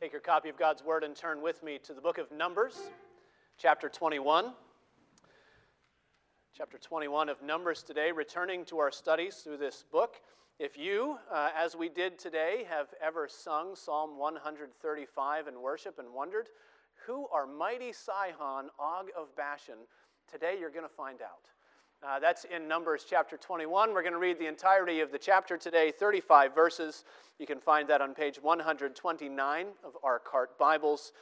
Take your copy of God's Word and turn with me to the book of Numbers, chapter 21. Chapter 21 of Numbers today, returning to our studies through this book. If you, uh, as we did today, have ever sung Psalm 135 in worship and wondered, who are mighty Sihon, Og of Bashan, today you're going to find out. Uh, that's in Numbers chapter 21. We're going to read the entirety of the chapter today, 35 verses. You can find that on page 129 of our cart Bibles.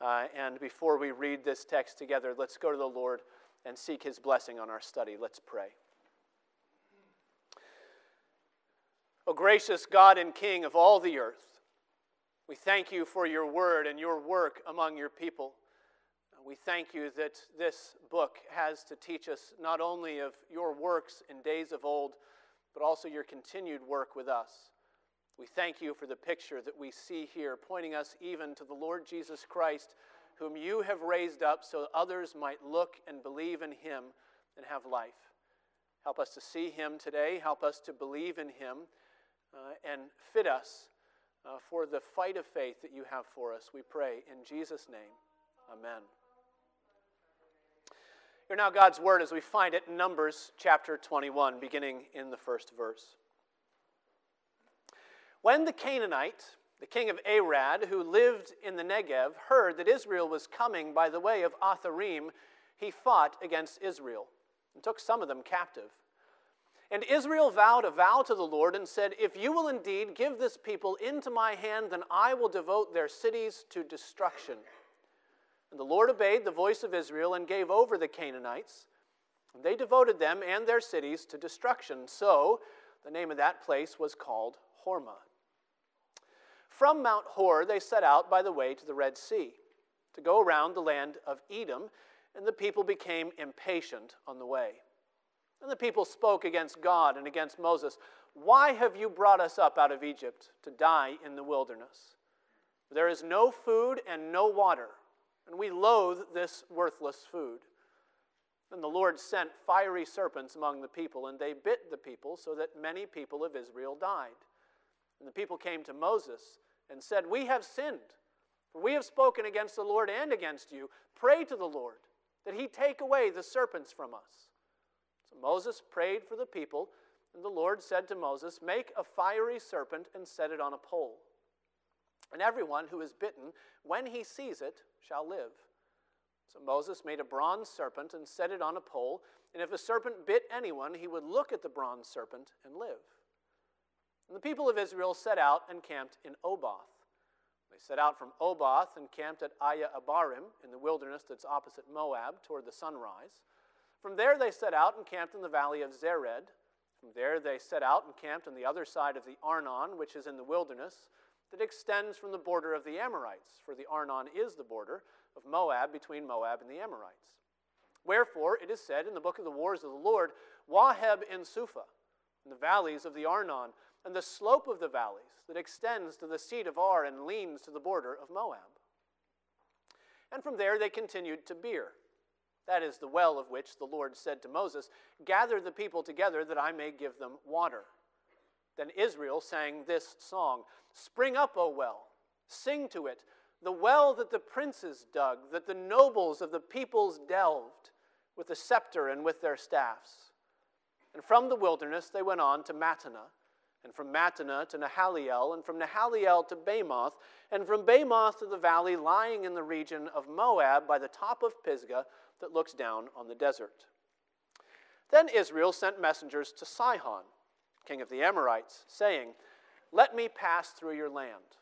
Uh, and before we read this text together, let's go to the Lord and seek his blessing on our study. Let's pray. O gracious God and King of all the earth, we thank you for your word and your work among your people. We thank you that this book has to teach us not only of your works in days of old, but also your continued work with us. We thank you for the picture that we see here, pointing us even to the Lord Jesus Christ, whom you have raised up so others might look and believe in him and have life. Help us to see him today. Help us to believe in him uh, and fit us uh, for the fight of faith that you have for us. We pray in Jesus' name. Amen. Hear now God's word as we find it in Numbers chapter 21, beginning in the first verse. When the Canaanite, the king of Arad, who lived in the Negev, heard that Israel was coming by the way of Atharim, he fought against Israel and took some of them captive. And Israel vowed a vow to the Lord and said, If you will indeed give this people into my hand, then I will devote their cities to destruction. And the Lord obeyed the voice of Israel and gave over the Canaanites. And they devoted them and their cities to destruction. So the name of that place was called Hormah. From Mount Hor they set out by the way to the Red Sea to go around the land of Edom, and the people became impatient on the way. And the people spoke against God and against Moses. Why have you brought us up out of Egypt to die in the wilderness? There is no food and no water and we loathe this worthless food. And the Lord sent fiery serpents among the people, and they bit the people, so that many people of Israel died. And the people came to Moses and said, We have sinned, for we have spoken against the Lord and against you. Pray to the Lord that he take away the serpents from us. So Moses prayed for the people, and the Lord said to Moses, Make a fiery serpent and set it on a pole. And everyone who is bitten, when he sees it, shall live. So Moses made a bronze serpent and set it on a pole, and if a serpent bit anyone, he would look at the bronze serpent and live. And the people of Israel set out and camped in Oboth. They set out from Oboth and camped at Iye Abarim in the wilderness that's opposite Moab toward the sunrise. From there they set out and camped in the valley of Zered. From there they set out and camped on the other side of the Arnon, which is in the wilderness that extends from the border of the Amorites, for the Arnon is the border of Moab between Moab and the Amorites. Wherefore, it is said in the book of the wars of the Lord, Waheb in Suphah, in the valleys of the Arnon, and the slope of the valleys that extends to the seat of Ar and leans to the border of Moab. And from there they continued to Beer. That is the well of which the Lord said to Moses, Gather the people together that I may give them water. Then Israel sang this song Spring up, O well, sing to it, the well that the princes dug, that the nobles of the peoples delved, with the scepter and with their staffs. And from the wilderness they went on to Mattanah, and from Mattanah to Nahaliel, and from Nahaliel to Bamoth, and from Bamoth to the valley lying in the region of Moab by the top of Pisgah that looks down on the desert. Then Israel sent messengers to Sihon king of the Amorites, saying, Let me pass through your land.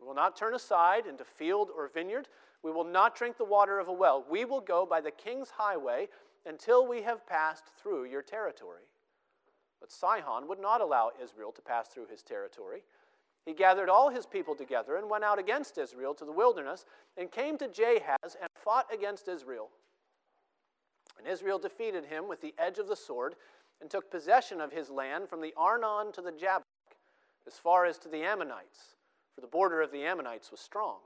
We will not turn aside into field or vineyard. We will not drink the water of a well. We will go by the king's highway until we have passed through your territory. But Sihon would not allow Israel to pass through his territory. He gathered all his people together and went out against Israel to the wilderness and came to Jahaz and fought against Israel. And Israel defeated him with the edge of the sword and took possession of his land from the Arnon to the Jabbok, as far as to the Ammonites, for the border of the Ammonites was strong.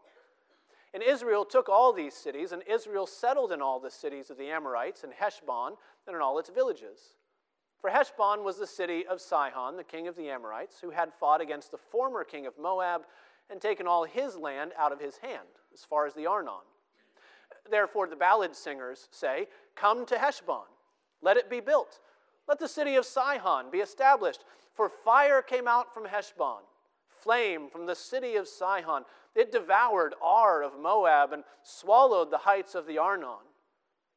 And Israel took all these cities, and Israel settled in all the cities of the Amorites, and Heshbon, and in all its villages. For Heshbon was the city of Sihon, the king of the Amorites, who had fought against the former king of Moab, and taken all his land out of his hand, as far as the Arnon. Therefore, the ballad singers say, Come to Heshbon, let it be built. Let the city of Sihon be established. For fire came out from Heshbon, flame from the city of Sihon. It devoured Ar of Moab and swallowed the heights of the Arnon.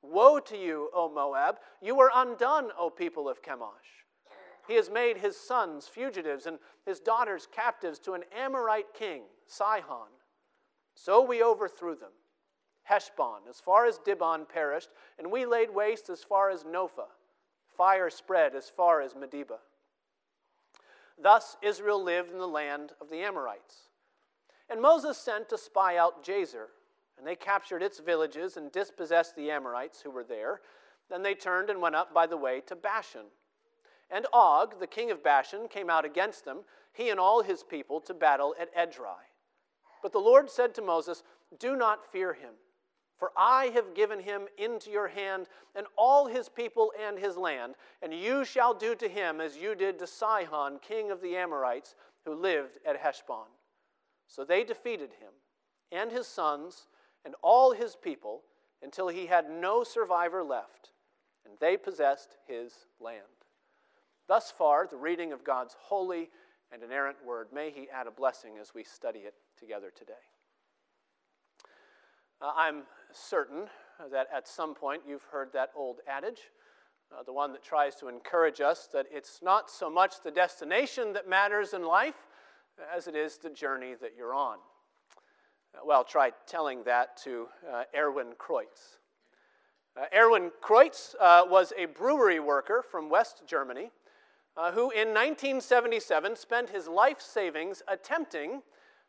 Woe to you, O Moab! You are undone, O people of Chemosh. He has made his sons fugitives and his daughters captives to an Amorite king, Sihon. So we overthrew them. Heshbon, as far as Dibon, perished, and we laid waste as far as Nophah. Fire spread as far as Medeba. Thus Israel lived in the land of the Amorites. And Moses sent to spy out Jazer, and they captured its villages and dispossessed the Amorites who were there. Then they turned and went up by the way to Bashan. And Og, the king of Bashan, came out against them, he and all his people, to battle at Edrei. But the Lord said to Moses, Do not fear him, for I have given him into your hand and all his people and his land, and you shall do to him as you did to Sihon, king of the Amorites, who lived at Heshbon. So they defeated him and his sons and all his people until he had no survivor left, and they possessed his land. Thus far, the reading of God's holy and inerrant word. May he add a blessing as we study it together today. Uh, I'm certain that at some point you've heard that old adage, uh, the one that tries to encourage us that it's not so much the destination that matters in life as it is the journey that you're on. Uh, well, try telling that to uh, Erwin Kreuz. Uh, Erwin Kreuz was a brewery worker from West Germany who in 1977 spent his life savings attempting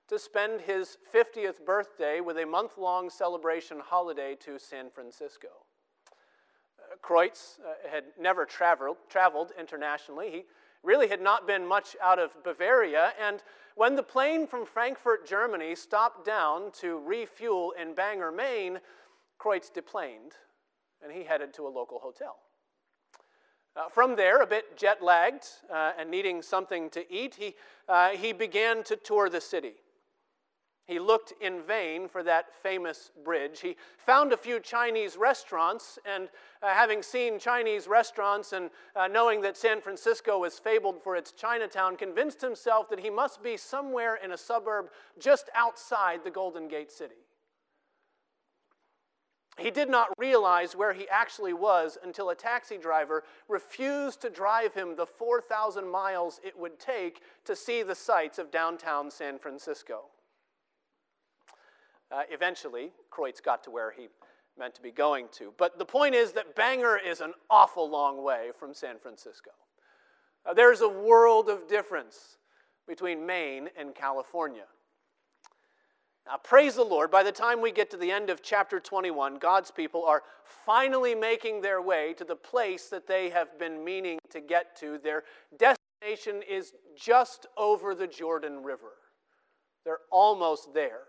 to spend his 50th birthday with a month long celebration holiday to San Francisco. Uh, Kreuz uh, had never traveled, traveled internationally. He really had not been much out of Bavaria, and when the plane from Frankfurt, Germany stopped down to refuel in Bangor, Maine, Kreuz deplaned and he headed to a local hotel. Uh, from there, a bit jet lagged uh, and needing something to eat, he, uh, he began to tour the city. He looked in vain for that famous bridge. He found a few Chinese restaurants, and uh, having seen Chinese restaurants and uh, knowing that San Francisco was fabled for its Chinatown, convinced himself that he must be somewhere in a suburb just outside the Golden Gate City. He did not realize where he actually was until a taxi driver refused to drive him the 4,000 miles it would take to see the sights of downtown San Francisco. Uh, eventually, Kreuz got to where he meant to be going to. But the point is that Bangor is an awful long way from San Francisco. Uh, there's a world of difference between Maine and California. Now, praise the Lord, by the time we get to the end of chapter 21, God's people are finally making their way to the place that they have been meaning to get to. Their destination is just over the Jordan River. They're almost there.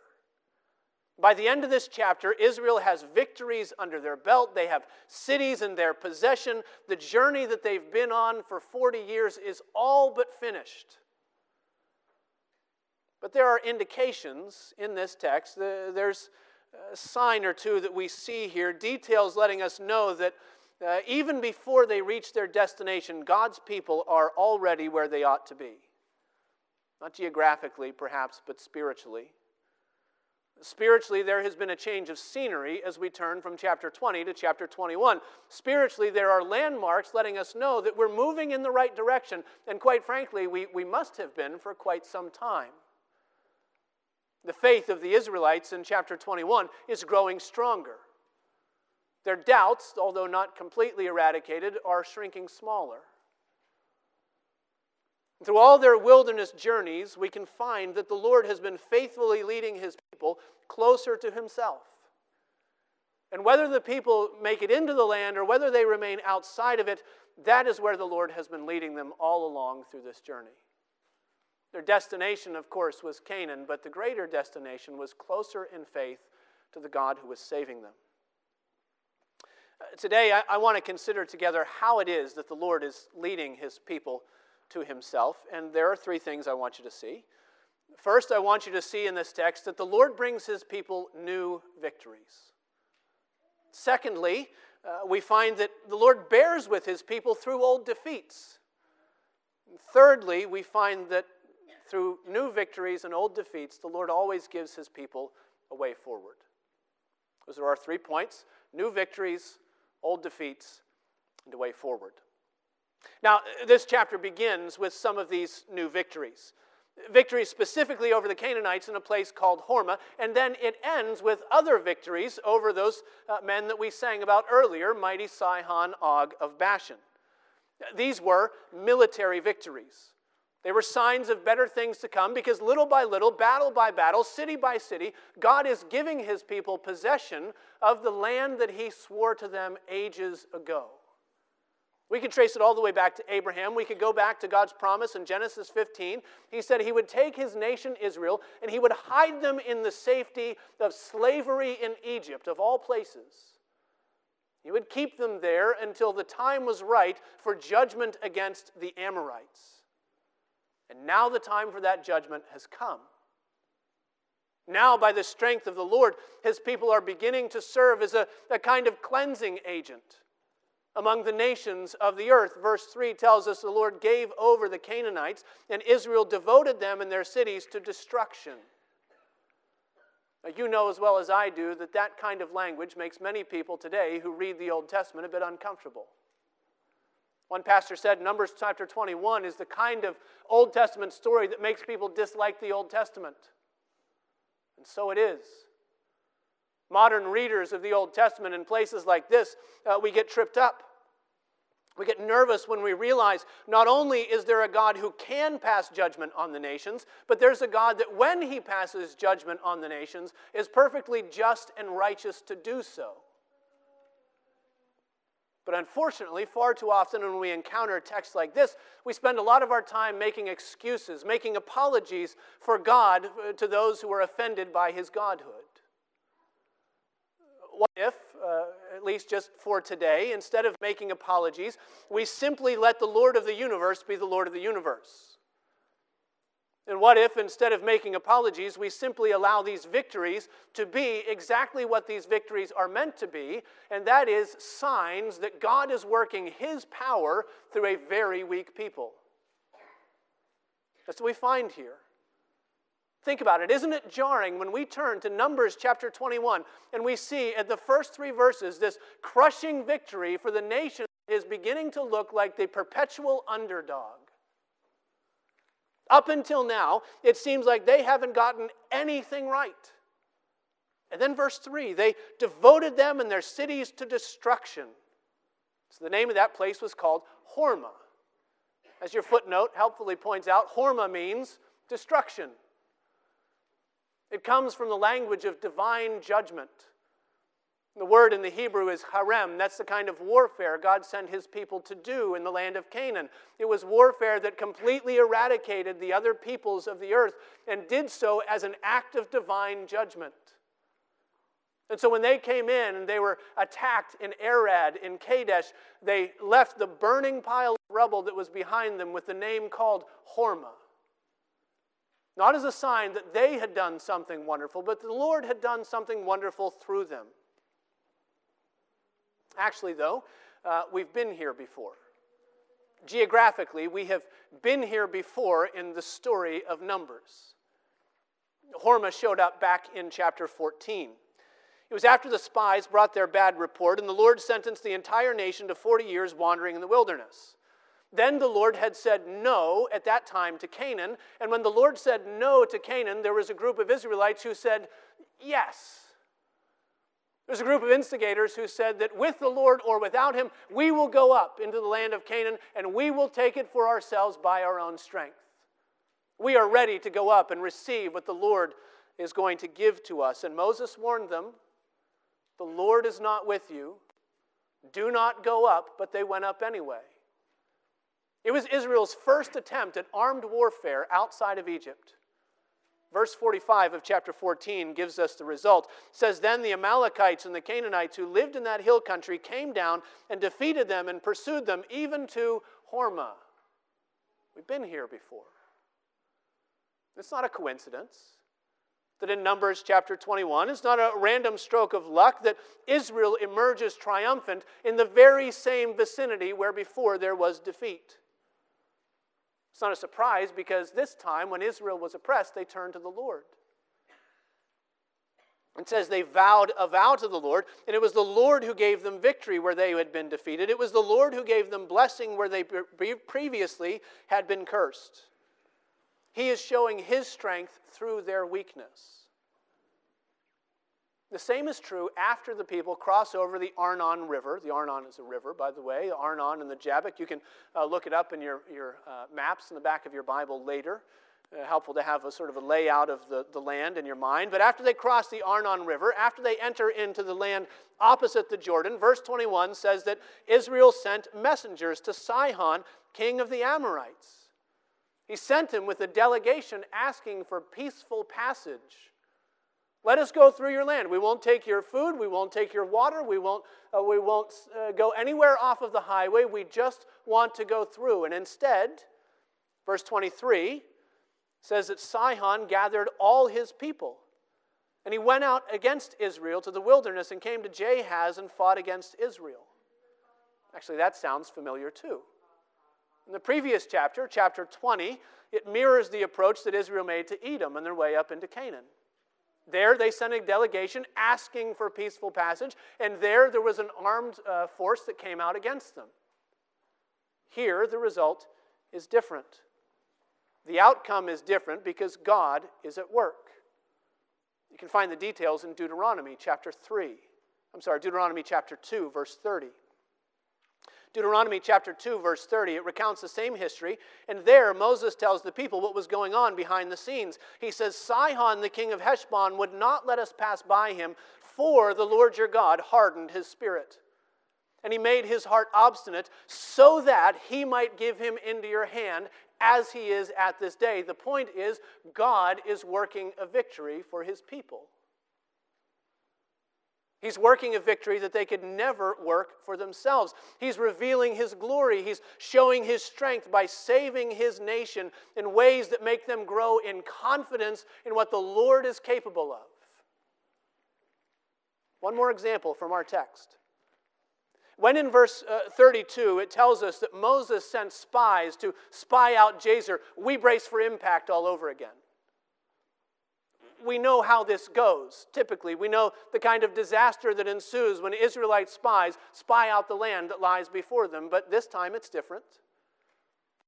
By the end of this chapter, Israel has victories under their belt. They have cities in their possession. The journey that they've been on for 40 years is all but finished. But there are indications in this text. There's a sign or two that we see here, details letting us know that uh, even before they reach their destination, God's people are already where they ought to be. Not geographically, perhaps, but spiritually. Spiritually, there has been a change of scenery as we turn from chapter 20 to chapter 21. Spiritually, there are landmarks letting us know that we're moving in the right direction, and quite frankly, we, we must have been for quite some time. The faith of the Israelites in chapter 21 is growing stronger. Their doubts, although not completely eradicated, are shrinking smaller. Through all their wilderness journeys, we can find that the Lord has been faithfully leading his people closer to himself. And whether the people make it into the land or whether they remain outside of it, that is where the Lord has been leading them all along through this journey. Their destination, of course, was Canaan, but the greater destination was closer in faith to the God who was saving them. Uh, today, I, I want to consider together how it is that the Lord is leading his people to himself. And there are three things I want you to see. First, I want you to see in this text that the Lord brings his people new victories. Secondly, uh, we find that the Lord bears with his people through old defeats. Thirdly, we find that through new victories and old defeats, the Lord always gives his people a way forward. Those are our three points new victories, old defeats, and a way forward. Now, this chapter begins with some of these new victories. Victories specifically over the Canaanites in a place called Hormah, and then it ends with other victories over those uh, men that we sang about earlier, mighty Sihon, Og of Bashan. These were military victories. They were signs of better things to come because little by little, battle by battle, city by city, God is giving his people possession of the land that he swore to them ages ago. We could trace it all the way back to Abraham. We could go back to God's promise in Genesis 15. He said he would take his nation Israel and he would hide them in the safety of slavery in Egypt, of all places. He would keep them there until the time was right for judgment against the Amorites. And now the time for that judgment has come. Now, by the strength of the Lord, his people are beginning to serve as a, a kind of cleansing agent among the nations of the earth. Verse 3 tells us the Lord gave over the Canaanites, and Israel devoted them and their cities to destruction. Now, you know as well as I do that that kind of language makes many people today who read the Old Testament a bit uncomfortable. One pastor said Numbers chapter 21 is the kind of Old Testament story that makes people dislike the Old Testament. And so it is. Modern readers of the Old Testament in places like this, uh, we get tripped up. We get nervous when we realize not only is there a God who can pass judgment on the nations, but there's a God that when he passes judgment on the nations is perfectly just and righteous to do so. But unfortunately, far too often when we encounter texts like this, we spend a lot of our time making excuses, making apologies for God uh, to those who are offended by his godhood. What if, uh, at least just for today, instead of making apologies, we simply let the Lord of the universe be the Lord of the universe? And what if, instead of making apologies, we simply allow these victories to be exactly what these victories are meant to be, and that is signs that God is working His power through a very weak people? That's what we find here. Think about it. Isn't it jarring when we turn to Numbers chapter 21 and we see at the first three verses this crushing victory for the nation is beginning to look like the perpetual underdog? Up until now, it seems like they haven't gotten anything right. And then, verse 3 they devoted them and their cities to destruction. So, the name of that place was called Hormah. As your footnote helpfully points out, Hormah means destruction. It comes from the language of divine judgment. The word in the Hebrew is herem. That's the kind of warfare God sent his people to do in the land of Canaan. It was warfare that completely eradicated the other peoples of the earth and did so as an act of divine judgment. And so when they came in and they were attacked in Arad, in Kadesh, they left the burning pile of rubble that was behind them with the name called Hormah. Not as a sign that they had done something wonderful, but the Lord had done something wonderful through them. Actually, though, uh, we've been here before. Geographically, we have been here before in the story of Numbers. Hormah showed up back in chapter 14. It was after the spies brought their bad report, and the Lord sentenced the entire nation to 40 years wandering in the wilderness. Then the Lord had said no at that time to Canaan, and when the Lord said no to Canaan, there was a group of Israelites who said yes. There's a group of instigators who said that with the Lord or without him, we will go up into the land of Canaan and we will take it for ourselves by our own strength. We are ready to go up and receive what the Lord is going to give to us. And Moses warned them the Lord is not with you. Do not go up, but they went up anyway. It was Israel's first attempt at armed warfare outside of Egypt. Verse 45 of chapter 14 gives us the result. It says, Then the Amalekites and the Canaanites who lived in that hill country came down and defeated them and pursued them even to Hormah. We've been here before. It's not a coincidence that in Numbers chapter 21, it's not a random stroke of luck that Israel emerges triumphant in the very same vicinity where before there was defeat. It's not a surprise because this time, when Israel was oppressed, they turned to the Lord. It says they vowed a vow to the Lord, and it was the Lord who gave them victory where they had been defeated. It was the Lord who gave them blessing where they previously had been cursed. He is showing his strength through their weakness. The same is true after the people cross over the Arnon River. The Arnon is a river, by the way, the Arnon and the Jabbok. You can uh, look it up in your, your uh, maps in the back of your Bible later. Uh, helpful to have a sort of a layout of the, the land in your mind. But after they cross the Arnon River, after they enter into the land opposite the Jordan, verse 21 says that Israel sent messengers to Sihon, king of the Amorites. He sent him with a delegation asking for peaceful passage. Let us go through your land. We won't take your food. We won't take your water. We won't, uh, we won't uh, go anywhere off of the highway. We just want to go through. And instead, verse 23 says that Sihon gathered all his people. And he went out against Israel to the wilderness and came to Jahaz and fought against Israel. Actually, that sounds familiar too. In the previous chapter, chapter 20, it mirrors the approach that Israel made to Edom on their way up into Canaan. There, they sent a delegation asking for peaceful passage, and there, there was an armed uh, force that came out against them. Here, the result is different. The outcome is different because God is at work. You can find the details in Deuteronomy chapter 3. I'm sorry, Deuteronomy chapter 2, verse 30. Deuteronomy chapter 2, verse 30, it recounts the same history. And there, Moses tells the people what was going on behind the scenes. He says, Sihon, the king of Heshbon, would not let us pass by him, for the Lord your God hardened his spirit. And he made his heart obstinate, so that he might give him into your hand, as he is at this day. The point is, God is working a victory for his people. He's working a victory that they could never work for themselves. He's revealing his glory. He's showing his strength by saving his nation in ways that make them grow in confidence in what the Lord is capable of. One more example from our text. When in verse uh, 32 it tells us that Moses sent spies to spy out Jazer, we brace for impact all over again we know how this goes. Typically, we know the kind of disaster that ensues when Israelite spies spy out the land that lies before them, but this time it's different.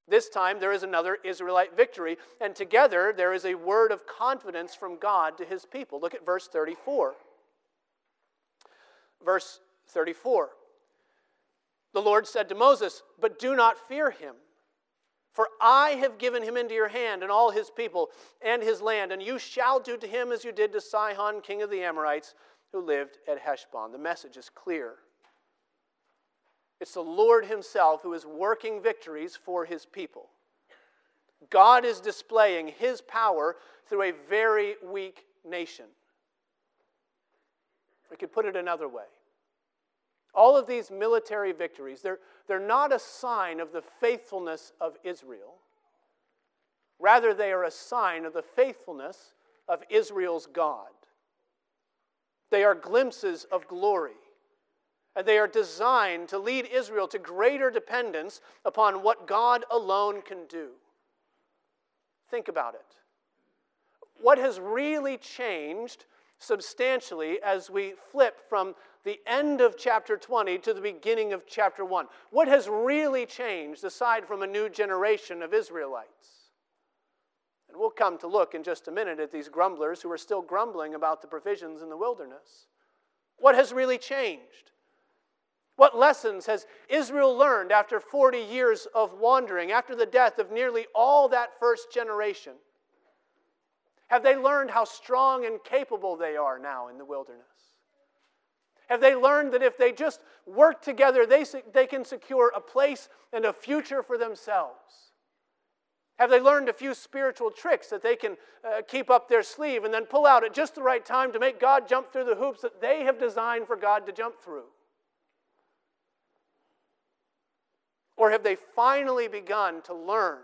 This time there is another Israelite victory, and together there is a word of confidence from God to his people. Look at verse 34. Verse 34. The Lord said to Moses, But do not fear him. For I have given him into your hand and all his people and his land, and you shall do to him as you did to Sihon, king of the Amorites, who lived at Heshbon. The message is clear. It's the Lord himself who is working victories for his people. God is displaying his power through a very weak nation. I could put it another way. All of these military victories, they're, they're not a sign of the faithfulness of Israel. Rather, they are a sign of the faithfulness of Israel's God. They are glimpses of glory, and they are designed to lead Israel to greater dependence upon what God alone can do. Think about it. What has really changed substantially as we flip from the end of chapter 20 to the beginning of chapter 1. What has really changed aside from a new generation of Israelites? And we'll come to look in just a minute at these grumblers who are still grumbling about the provisions in the wilderness. What has really changed? What lessons has Israel learned after 40 years of wandering, after the death of nearly all that first generation? Have they learned how strong and capable they are now in the wilderness? Have they learned that if they just work together, they, they can secure a place and a future for themselves? Have they learned a few spiritual tricks that they can uh, keep up their sleeve and then pull out at just the right time to make God jump through the hoops that they have designed for God to jump through? Or have they finally begun to learn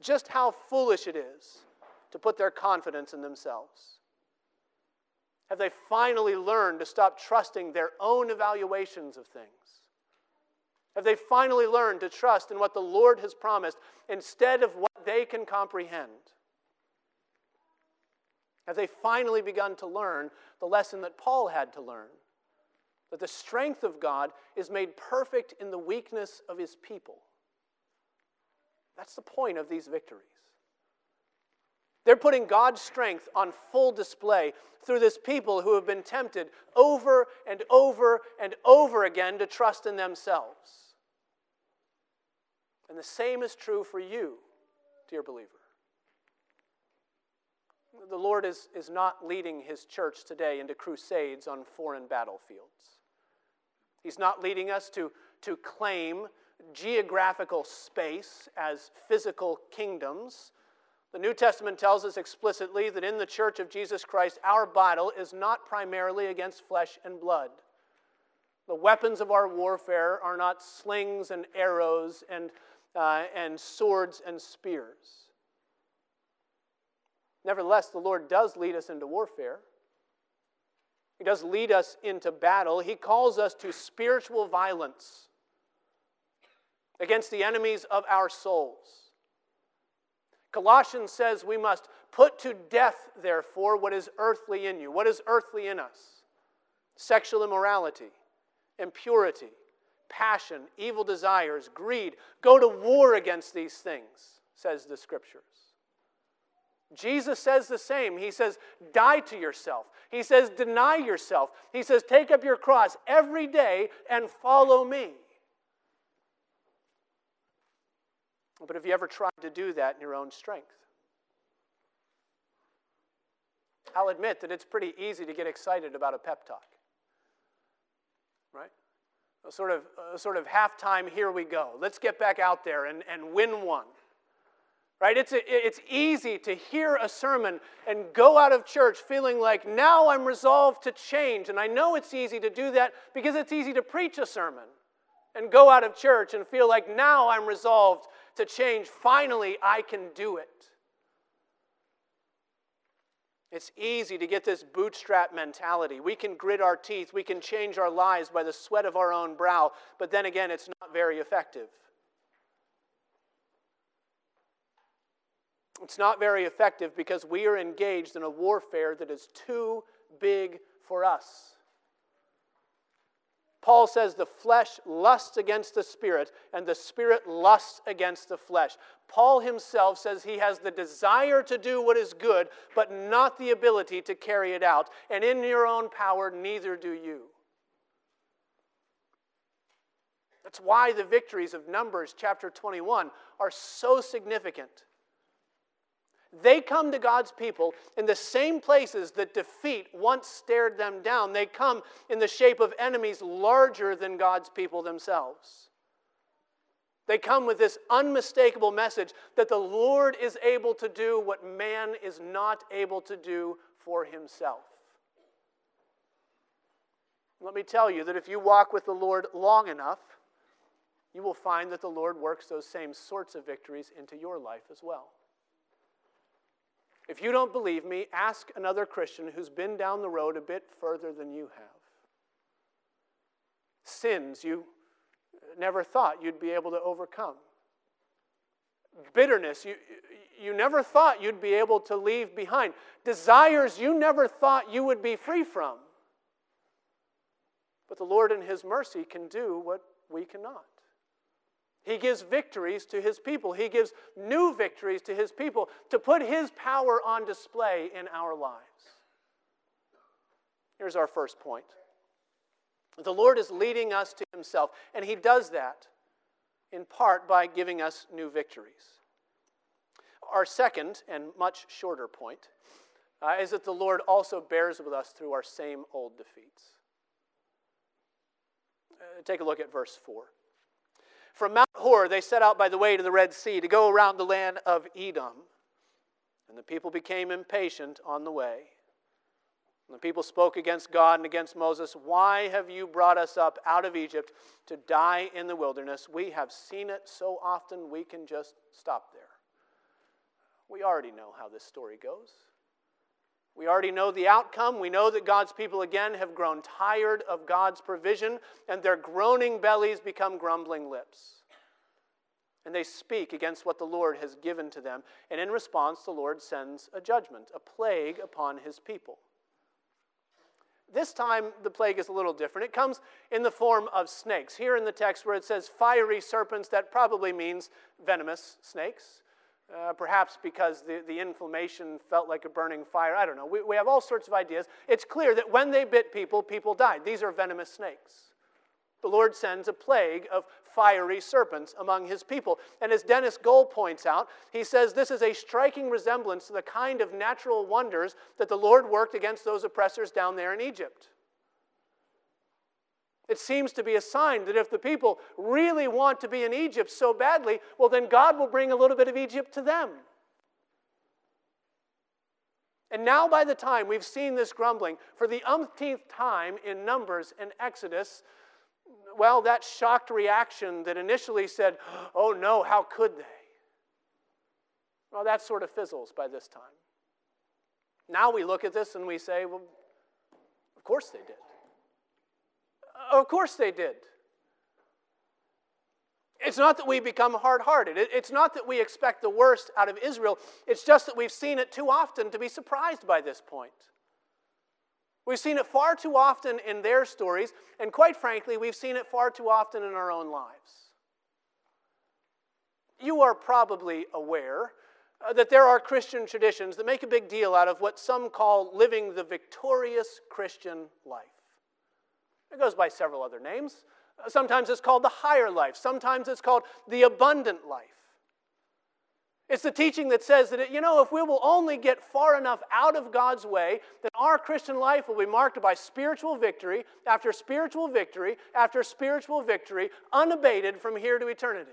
just how foolish it is to put their confidence in themselves? Have they finally learned to stop trusting their own evaluations of things? Have they finally learned to trust in what the Lord has promised instead of what they can comprehend? Have they finally begun to learn the lesson that Paul had to learn? That the strength of God is made perfect in the weakness of his people. That's the point of these victories. They're putting God's strength on full display through this people who have been tempted over and over and over again to trust in themselves. And the same is true for you, dear believer. The Lord is, is not leading his church today into crusades on foreign battlefields. He's not leading us to, to claim geographical space as physical kingdoms. The New Testament tells us explicitly that in the church of Jesus Christ, our battle is not primarily against flesh and blood. The weapons of our warfare are not slings and arrows and, uh, and swords and spears. Nevertheless, the Lord does lead us into warfare. He does lead us into battle. He calls us to spiritual violence against the enemies of our souls. Colossians says we must put to death, therefore, what is earthly in you. What is earthly in us? Sexual immorality, impurity, passion, evil desires, greed. Go to war against these things, says the scriptures. Jesus says the same. He says, die to yourself. He says, deny yourself. He says, take up your cross every day and follow me. But have you ever tried to do that in your own strength? I'll admit that it's pretty easy to get excited about a pep talk. Right? A sort of, a sort of halftime, here we go. Let's get back out there and, and win one. Right? It's, a, it's easy to hear a sermon and go out of church feeling like now I'm resolved to change. And I know it's easy to do that because it's easy to preach a sermon and go out of church and feel like now I'm resolved to change. Finally, I can do it. It's easy to get this bootstrap mentality. We can grit our teeth, we can change our lives by the sweat of our own brow, but then again, it's not very effective. It's not very effective because we are engaged in a warfare that is too big for us. Paul says the flesh lusts against the spirit, and the spirit lusts against the flesh. Paul himself says he has the desire to do what is good, but not the ability to carry it out. And in your own power, neither do you. That's why the victories of Numbers chapter 21 are so significant. They come to God's people in the same places that defeat once stared them down. They come in the shape of enemies larger than God's people themselves. They come with this unmistakable message that the Lord is able to do what man is not able to do for himself. Let me tell you that if you walk with the Lord long enough, you will find that the Lord works those same sorts of victories into your life as well. If you don't believe me, ask another Christian who's been down the road a bit further than you have. Sins you never thought you'd be able to overcome. Bitterness you, you never thought you'd be able to leave behind. Desires you never thought you would be free from. But the Lord, in His mercy, can do what we cannot. He gives victories to his people. He gives new victories to his people to put his power on display in our lives. Here's our first point the Lord is leading us to himself, and he does that in part by giving us new victories. Our second and much shorter point uh, is that the Lord also bears with us through our same old defeats. Uh, take a look at verse 4. From Mount Hor, they set out by the way to the Red Sea to go around the land of Edom. And the people became impatient on the way. And the people spoke against God and against Moses. Why have you brought us up out of Egypt to die in the wilderness? We have seen it so often we can just stop there. We already know how this story goes. We already know the outcome. We know that God's people again have grown tired of God's provision, and their groaning bellies become grumbling lips. And they speak against what the Lord has given to them. And in response, the Lord sends a judgment, a plague upon his people. This time, the plague is a little different. It comes in the form of snakes. Here in the text, where it says fiery serpents, that probably means venomous snakes. Uh, perhaps because the, the inflammation felt like a burning fire. I don't know. We, we have all sorts of ideas. It's clear that when they bit people, people died. These are venomous snakes. The Lord sends a plague of fiery serpents among his people. And as Dennis Cole points out, he says this is a striking resemblance to the kind of natural wonders that the Lord worked against those oppressors down there in Egypt. It seems to be a sign that if the people really want to be in Egypt so badly, well, then God will bring a little bit of Egypt to them. And now, by the time we've seen this grumbling for the umpteenth time in Numbers and Exodus, well, that shocked reaction that initially said, Oh no, how could they? Well, that sort of fizzles by this time. Now we look at this and we say, Well, of course they did. Of course they did. It's not that we become hard hearted. It's not that we expect the worst out of Israel. It's just that we've seen it too often to be surprised by this point. We've seen it far too often in their stories, and quite frankly, we've seen it far too often in our own lives. You are probably aware uh, that there are Christian traditions that make a big deal out of what some call living the victorious Christian life. It goes by several other names. Uh, sometimes it's called the higher life, sometimes it's called the abundant life. It's the teaching that says that, you know, if we will only get far enough out of God's way, then our Christian life will be marked by spiritual victory after spiritual victory after spiritual victory, unabated from here to eternity.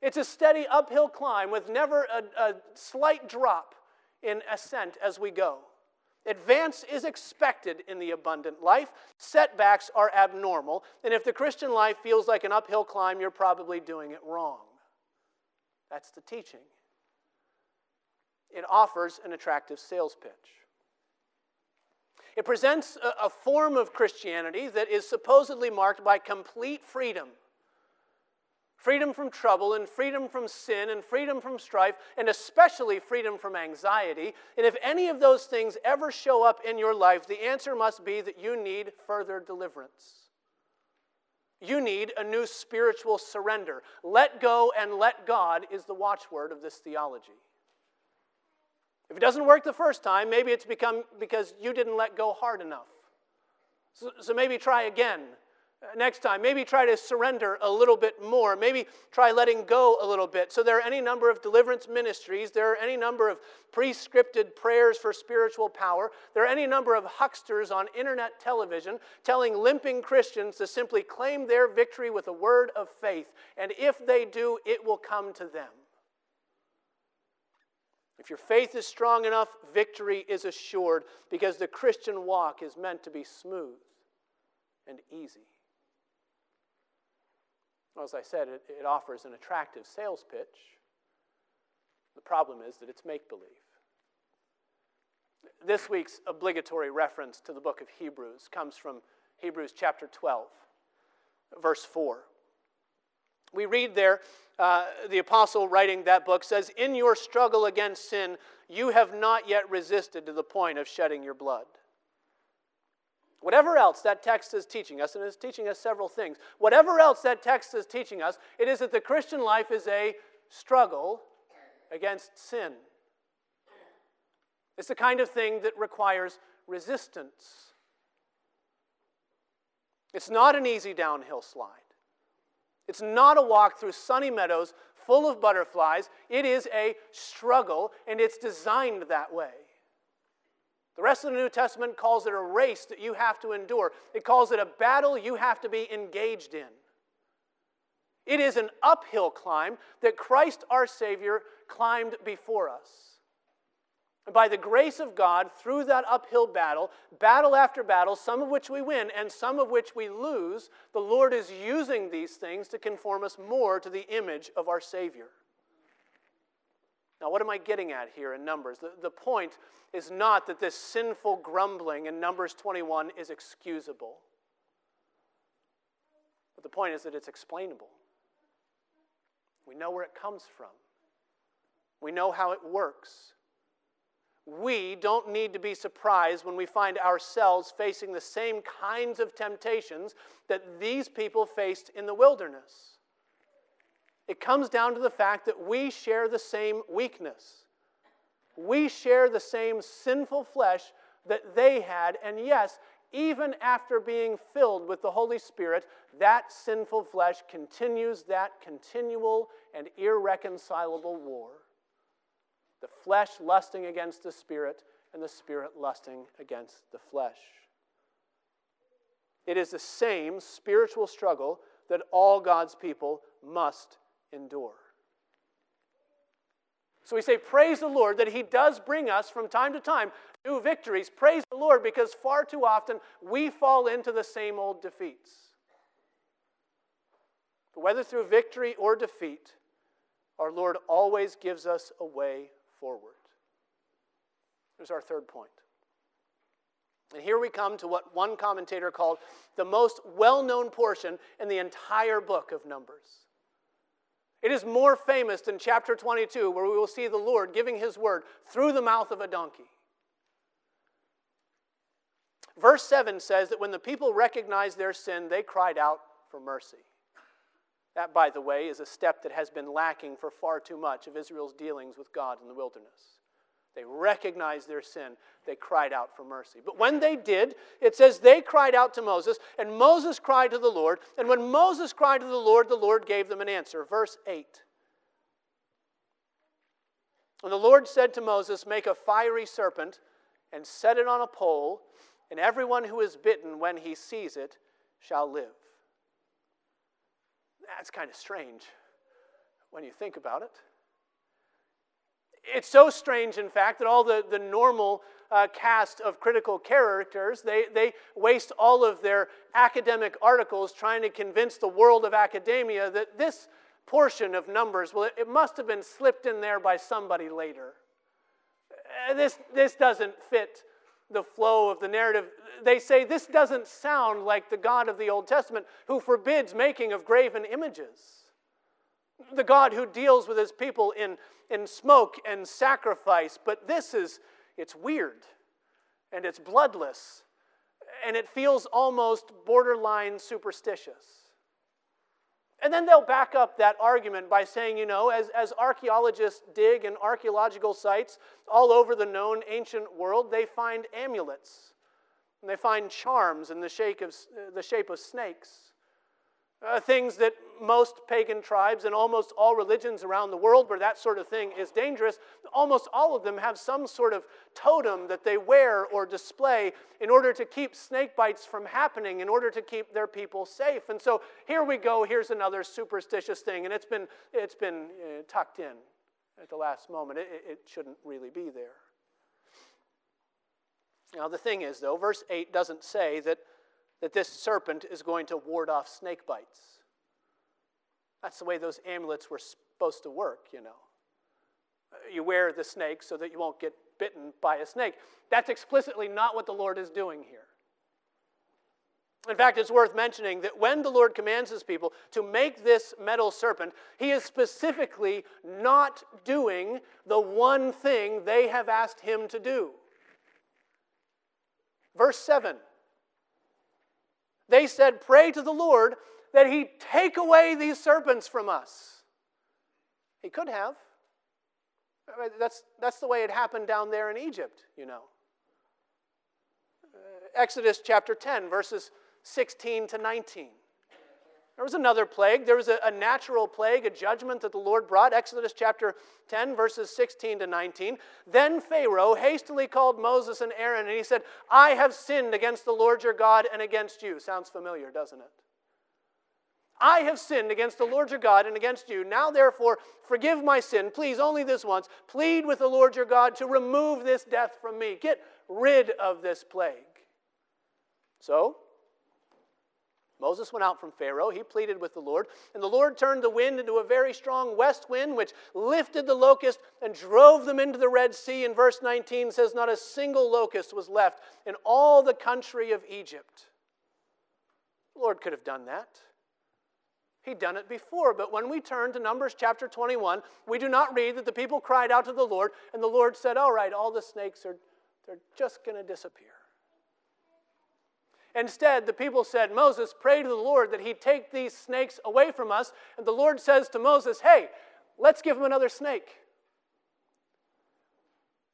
It's a steady uphill climb with never a, a slight drop in ascent as we go. Advance is expected in the abundant life. Setbacks are abnormal. And if the Christian life feels like an uphill climb, you're probably doing it wrong. That's the teaching. It offers an attractive sales pitch. It presents a, a form of Christianity that is supposedly marked by complete freedom freedom from trouble and freedom from sin and freedom from strife and especially freedom from anxiety. And if any of those things ever show up in your life, the answer must be that you need further deliverance. You need a new spiritual surrender. Let go and let God is the watchword of this theology. If it doesn't work the first time, maybe it's become because you didn't let go hard enough. So, so maybe try again Uh, next time. Maybe try to surrender a little bit more. Maybe try letting go a little bit. So, there are any number of deliverance ministries. There are any number of pre scripted prayers for spiritual power. There are any number of hucksters on internet television telling limping Christians to simply claim their victory with a word of faith. And if they do, it will come to them. If your faith is strong enough, victory is assured because the Christian walk is meant to be smooth and easy. Well, as I said, it, it offers an attractive sales pitch. The problem is that it's make believe. This week's obligatory reference to the book of Hebrews comes from Hebrews chapter 12, verse 4. We read there, uh, the apostle writing that book says, In your struggle against sin, you have not yet resisted to the point of shedding your blood. Whatever else that text is teaching us, and it's teaching us several things, whatever else that text is teaching us, it is that the Christian life is a struggle against sin. It's the kind of thing that requires resistance. It's not an easy downhill slide. It's not a walk through sunny meadows full of butterflies. It is a struggle, and it's designed that way. The rest of the New Testament calls it a race that you have to endure, it calls it a battle you have to be engaged in. It is an uphill climb that Christ our Savior climbed before us. And by the grace of God, through that uphill battle, battle after battle, some of which we win and some of which we lose, the Lord is using these things to conform us more to the image of our Savior. Now, what am I getting at here in Numbers? The, the point is not that this sinful grumbling in Numbers 21 is excusable, but the point is that it's explainable. We know where it comes from, we know how it works. We don't need to be surprised when we find ourselves facing the same kinds of temptations that these people faced in the wilderness. It comes down to the fact that we share the same weakness. We share the same sinful flesh that they had, and yes, even after being filled with the Holy Spirit, that sinful flesh continues that continual and irreconcilable war. The flesh lusting against the spirit, and the spirit lusting against the flesh. It is the same spiritual struggle that all God's people must endure. So we say, Praise the Lord that He does bring us from time to time new victories. Praise the Lord because far too often we fall into the same old defeats. But whether through victory or defeat, our Lord always gives us a way forward. Here's our third point. And here we come to what one commentator called the most well known portion in the entire book of Numbers. It is more famous than chapter 22, where we will see the Lord giving his word through the mouth of a donkey. Verse 7 says that when the people recognized their sin, they cried out for mercy. That, by the way, is a step that has been lacking for far too much of Israel's dealings with God in the wilderness. They recognized their sin. They cried out for mercy. But when they did, it says they cried out to Moses, and Moses cried to the Lord. And when Moses cried to the Lord, the Lord gave them an answer. Verse 8. And the Lord said to Moses, Make a fiery serpent and set it on a pole, and everyone who is bitten when he sees it shall live. That's kind of strange when you think about it. It's so strange, in fact, that all the, the normal uh, cast of critical characters, they, they waste all of their academic articles trying to convince the world of academia that this portion of Numbers, well, it, it must have been slipped in there by somebody later. Uh, this, this doesn't fit the flow of the narrative. They say this doesn't sound like the God of the Old Testament who forbids making of graven images. The God who deals with his people in, in smoke and sacrifice. But this is, it's weird and it's bloodless and it feels almost borderline superstitious. And then they'll back up that argument by saying, you know, as, as archaeologists dig in archaeological sites all over the known ancient world, they find amulets. And they find charms in the shape of, the shape of snakes. Uh, things that most pagan tribes and almost all religions around the world where that sort of thing is dangerous, almost all of them have some sort of totem that they wear or display in order to keep snake bites from happening, in order to keep their people safe. And so here we go, here's another superstitious thing, and it's been, it's been uh, tucked in at the last moment. It, it shouldn't really be there. Now, the thing is, though, verse 8 doesn't say that that this serpent is going to ward off snake bites. That's the way those amulets were supposed to work, you know. Uh, you wear the snake so that you won't get bitten by a snake. That's explicitly not what the Lord is doing here. In fact, it's worth mentioning that when the Lord commands his people to make this metal serpent, he is specifically not doing the one thing they have asked him to do. Verse 7 they said, Pray to the Lord that he take away these serpents from us. He could have. That's, that's the way it happened down there in Egypt, you know. Uh, Exodus chapter 10, verses 16 to 19. There was another plague. There was a, a, natural plague, a judgment that the Lord brought. Exodus chapter 10, verses 16 to 19. Then Pharaoh hastily called Moses and Aaron, and he said, I have sinned against the Lord your God and against you. Sounds familiar, doesn't it? I have sinned against the Lord your God and against you. Now, therefore, forgive my sin. Please, only this once. Plead with the Lord your God to remove this death from me. Get rid of this plague. So, Moses went out from Pharaoh. He pleaded with the Lord. And the Lord turned the wind into a very strong west wind, which lifted the locust and drove them into the Red Sea. And verse 19 says, Not a single locust was left in all the country of Egypt. The Lord could have done that. He'd done it before, but when we turn to Numbers chapter 21, we do not read that the people cried out to the Lord, and the Lord said, All right, all the snakes are they're just going to disappear. Instead, the people said, Moses, pray to the Lord that he take these snakes away from us. And the Lord says to Moses, Hey, let's give him another snake.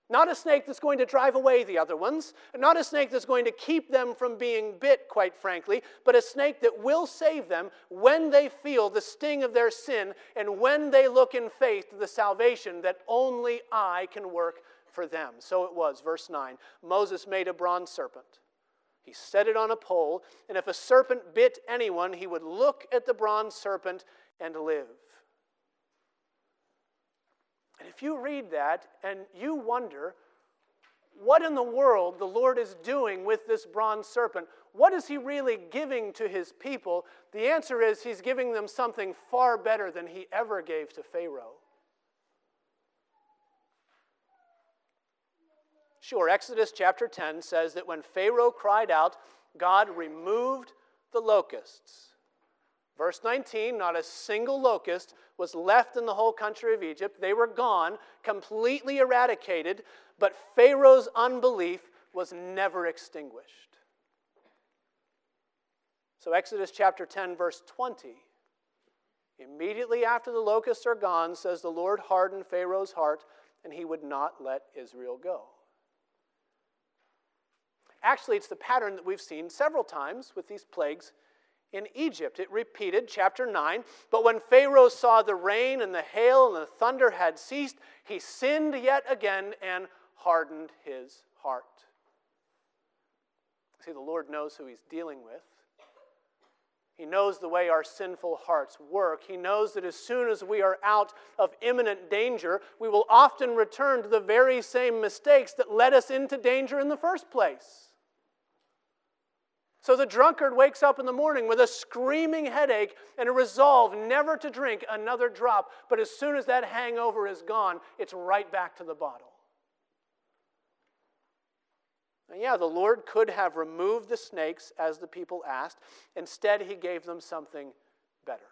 Not a snake that's going to drive away the other ones, not a snake that's going to keep them from being bit, quite frankly, but a snake that will save them when they feel the sting of their sin and when they look in faith to the salvation that only I can work for them. So it was. Verse 9 Moses made a bronze serpent. He set it on a pole, and if a serpent bit anyone, he would look at the bronze serpent and live. And if you read that and you wonder what in the world the Lord is doing with this bronze serpent, what is he really giving to his people? The answer is he's giving them something far better than he ever gave to Pharaoh. Sure, Exodus chapter 10 says that when Pharaoh cried out, God removed the locusts. Verse 19, not a single locust was left in the whole country of Egypt. They were gone, completely eradicated, but Pharaoh's unbelief was never extinguished. So, Exodus chapter 10, verse 20. Immediately after the locusts are gone, says the Lord hardened Pharaoh's heart, and he would not let Israel go. Actually, it's the pattern that we've seen several times with these plagues in Egypt. It repeated, chapter 9. But when Pharaoh saw the rain and the hail and the thunder had ceased, he sinned yet again and hardened his heart. See, the Lord knows who he's dealing with. He knows the way our sinful hearts work. He knows that as soon as we are out of imminent danger, we will often return to the very same mistakes that led us into danger in the first place. So the drunkard wakes up in the morning with a screaming headache and a resolve never to drink another drop. But as soon as that hangover is gone, it's right back to the bottle. Now, yeah, the Lord could have removed the snakes as the people asked. Instead, he gave them something better.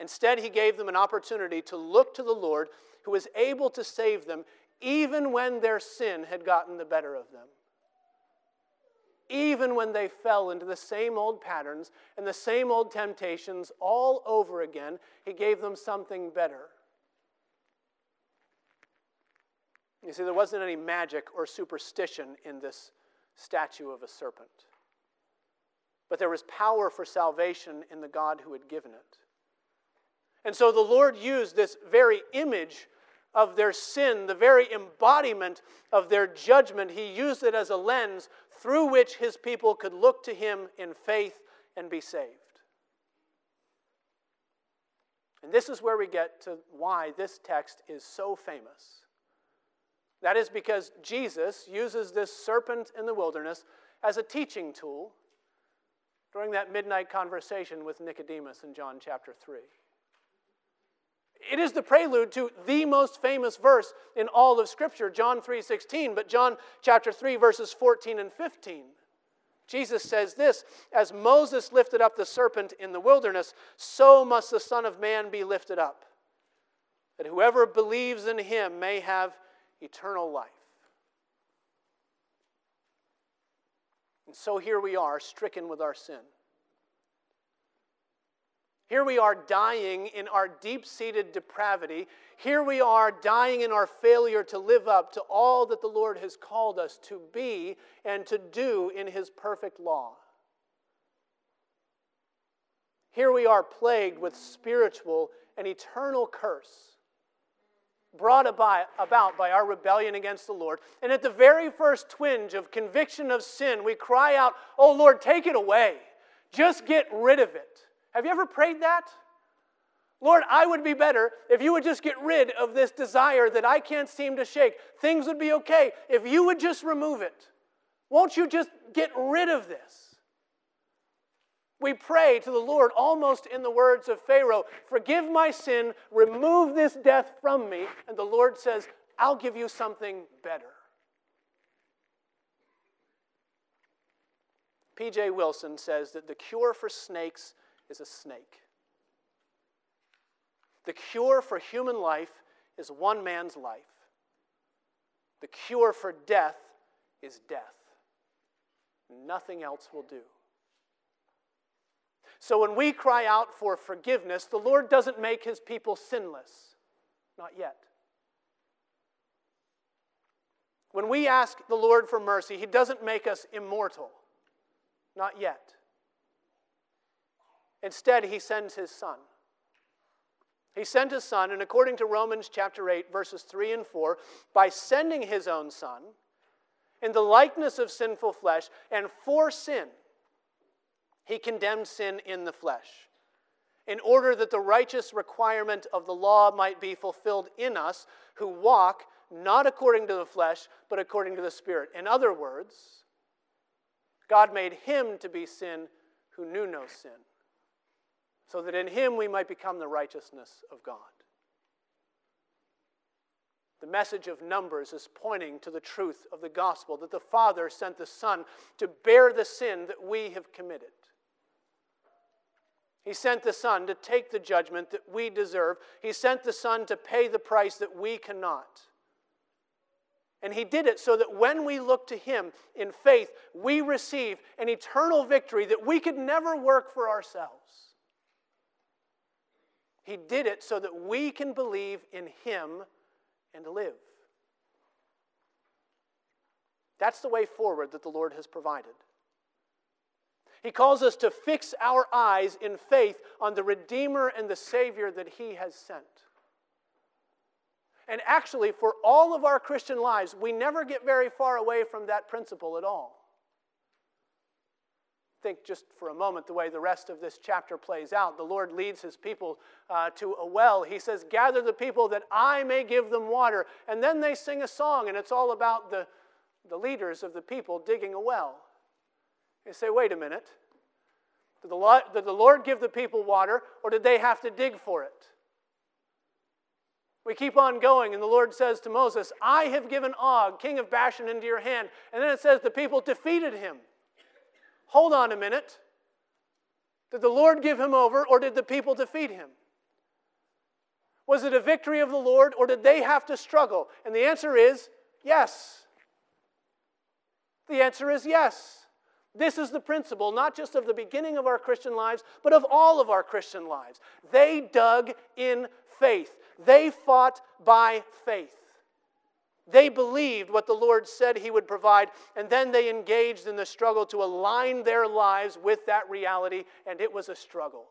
Instead, he gave them an opportunity to look to the Lord who was able to save them even when their sin had gotten the better of them even when they fell into the same old patterns and the same old temptations all over again, he gave them something better. You see, there wasn't any magic or superstition in this statue of a serpent. But there was power for salvation in the God who had given it. And so the Lord used this very image of their sin, the very embodiment of their judgment, he used it as a lens through which his people could look to him in faith and be saved. And this is where we get to why this text is so famous. That is because Jesus uses this serpent in the wilderness as a teaching tool during that midnight conversation with Nicodemus in John chapter 3. It is the prelude to the most famous verse in all of Scripture, John 3:16, but John chapter 3 verses 14 and 15. Jesus says this, as Moses lifted up the serpent in the wilderness, so must the Son of Man be lifted up, that whoever believes in him may have eternal life. And so here we are, stricken with our sin. Here we are dying in our deep seated depravity. Here we are dying in our failure to live up to all that the Lord has called us to be and to do in His perfect law. Here we are plagued with spiritual and eternal curse brought about by our rebellion against the Lord. And at the very first twinge of conviction of sin, we cry out, Oh Lord, take it away. Just get rid of it. Have you ever prayed that? Lord, I would be better if you would just get rid of this desire that I can't seem to shake. Things would be okay if you would just remove it. Won't you just get rid of this? We pray to the Lord almost in the words of Pharaoh Forgive my sin, remove this death from me. And the Lord says, I'll give you something better. P.J. Wilson says that the cure for snakes is a snake. The cure for human life is one man's life. The cure for death is death. Nothing else will do. So when we cry out for forgiveness, the Lord doesn't make his people sinless. Not yet. When we ask the Lord for mercy, he doesn't make us immortal. Not yet. Instead, he sends his son. He sent his son, and according to Romans chapter 8, verses 3 and 4, by sending his own son in the likeness of sinful flesh and for sin, he condemned sin in the flesh, in order that the righteous requirement of the law might be fulfilled in us who walk not according to the flesh, but according to the Spirit. In other words, God made him to be sin who knew no sin so that in him we might become the righteousness of God. The message of Numbers is pointing to the truth of the gospel that the Father sent the Son to bear the sin that we have committed. He sent the Son to take the judgment that we deserve. He sent the Son to pay the price that we cannot. And He did it so that when we look to Him in faith, we receive an eternal victory that we could never work for ourselves. He did it so that we can believe in Him and live. That's the way forward that the Lord has provided. He calls us to fix our eyes in faith on the Redeemer and the Savior that He has sent. And actually, for all of our Christian lives, we never get very far away from that principle at all think just for a moment the way the rest of this chapter plays out. The Lord leads his people uh, to a well. He says, Gather the people that I may give them water. And then they sing a song, and it's all about the, the leaders of the people digging a well. They say, Wait a minute. Did the, did the Lord give the people water, or did they have to dig for it? We keep on going, and the Lord says to Moses, I have given Og, king of Bashan, into your hand. And then it says the people defeated him. Hold on a minute. Did the Lord give him over, or did the people defeat him? Was it a victory of the Lord, or did they have to struggle? And the answer is yes. The answer is yes. This is the principle, not just of the beginning of our Christian lives, but of all of our Christian lives. They dug in faith, they fought by faith. They believed what the Lord said He would provide, and then they engaged in the struggle to align their lives with that reality, and it was a struggle.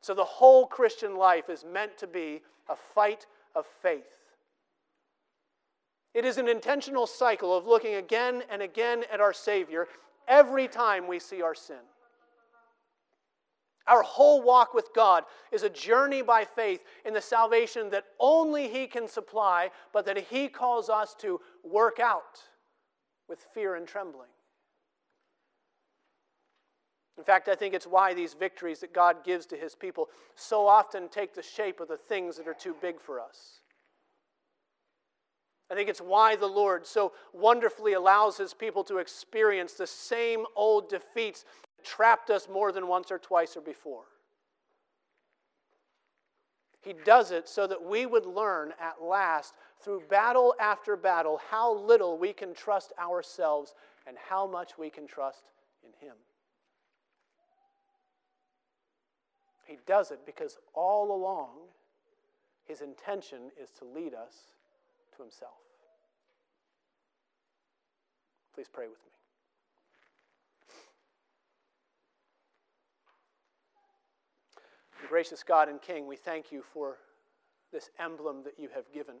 So the whole Christian life is meant to be a fight of faith. It is an intentional cycle of looking again and again at our Savior every time we see our sin. Our whole walk with God is a journey by faith in the salvation that only He can supply, but that He calls us to work out with fear and trembling. In fact, I think it's why these victories that God gives to His people so often take the shape of the things that are too big for us. I think it's why the Lord so wonderfully allows His people to experience the same old defeats trapped us more than once or twice or before. He does it so that we would learn at last, through battle after battle, how little we can trust ourselves and how much we can trust in Him. He does it because all along, His intention is to lead us to Himself. Please pray with me. Gracious God and King, we thank you for this emblem that you have given,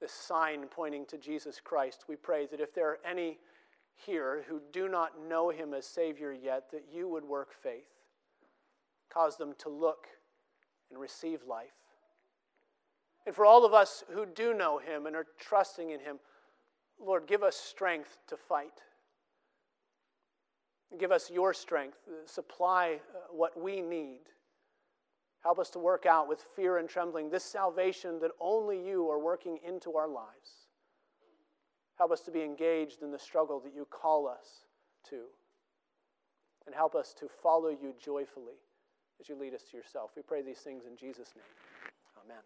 this sign pointing to Jesus Christ. We pray that if there are any here who do not know him as Savior yet, that you would work faith, cause them to look and receive life. And for all of us who do know him and are trusting in him, Lord, give us strength to fight. Give us your strength, supply uh, what we need. Help us to work out with fear and trembling this salvation that only you are working into our lives. Help us to be engaged in the struggle that you call us to. And help us to follow you joyfully as you lead us to yourself. We pray these things in Jesus' name. Amen.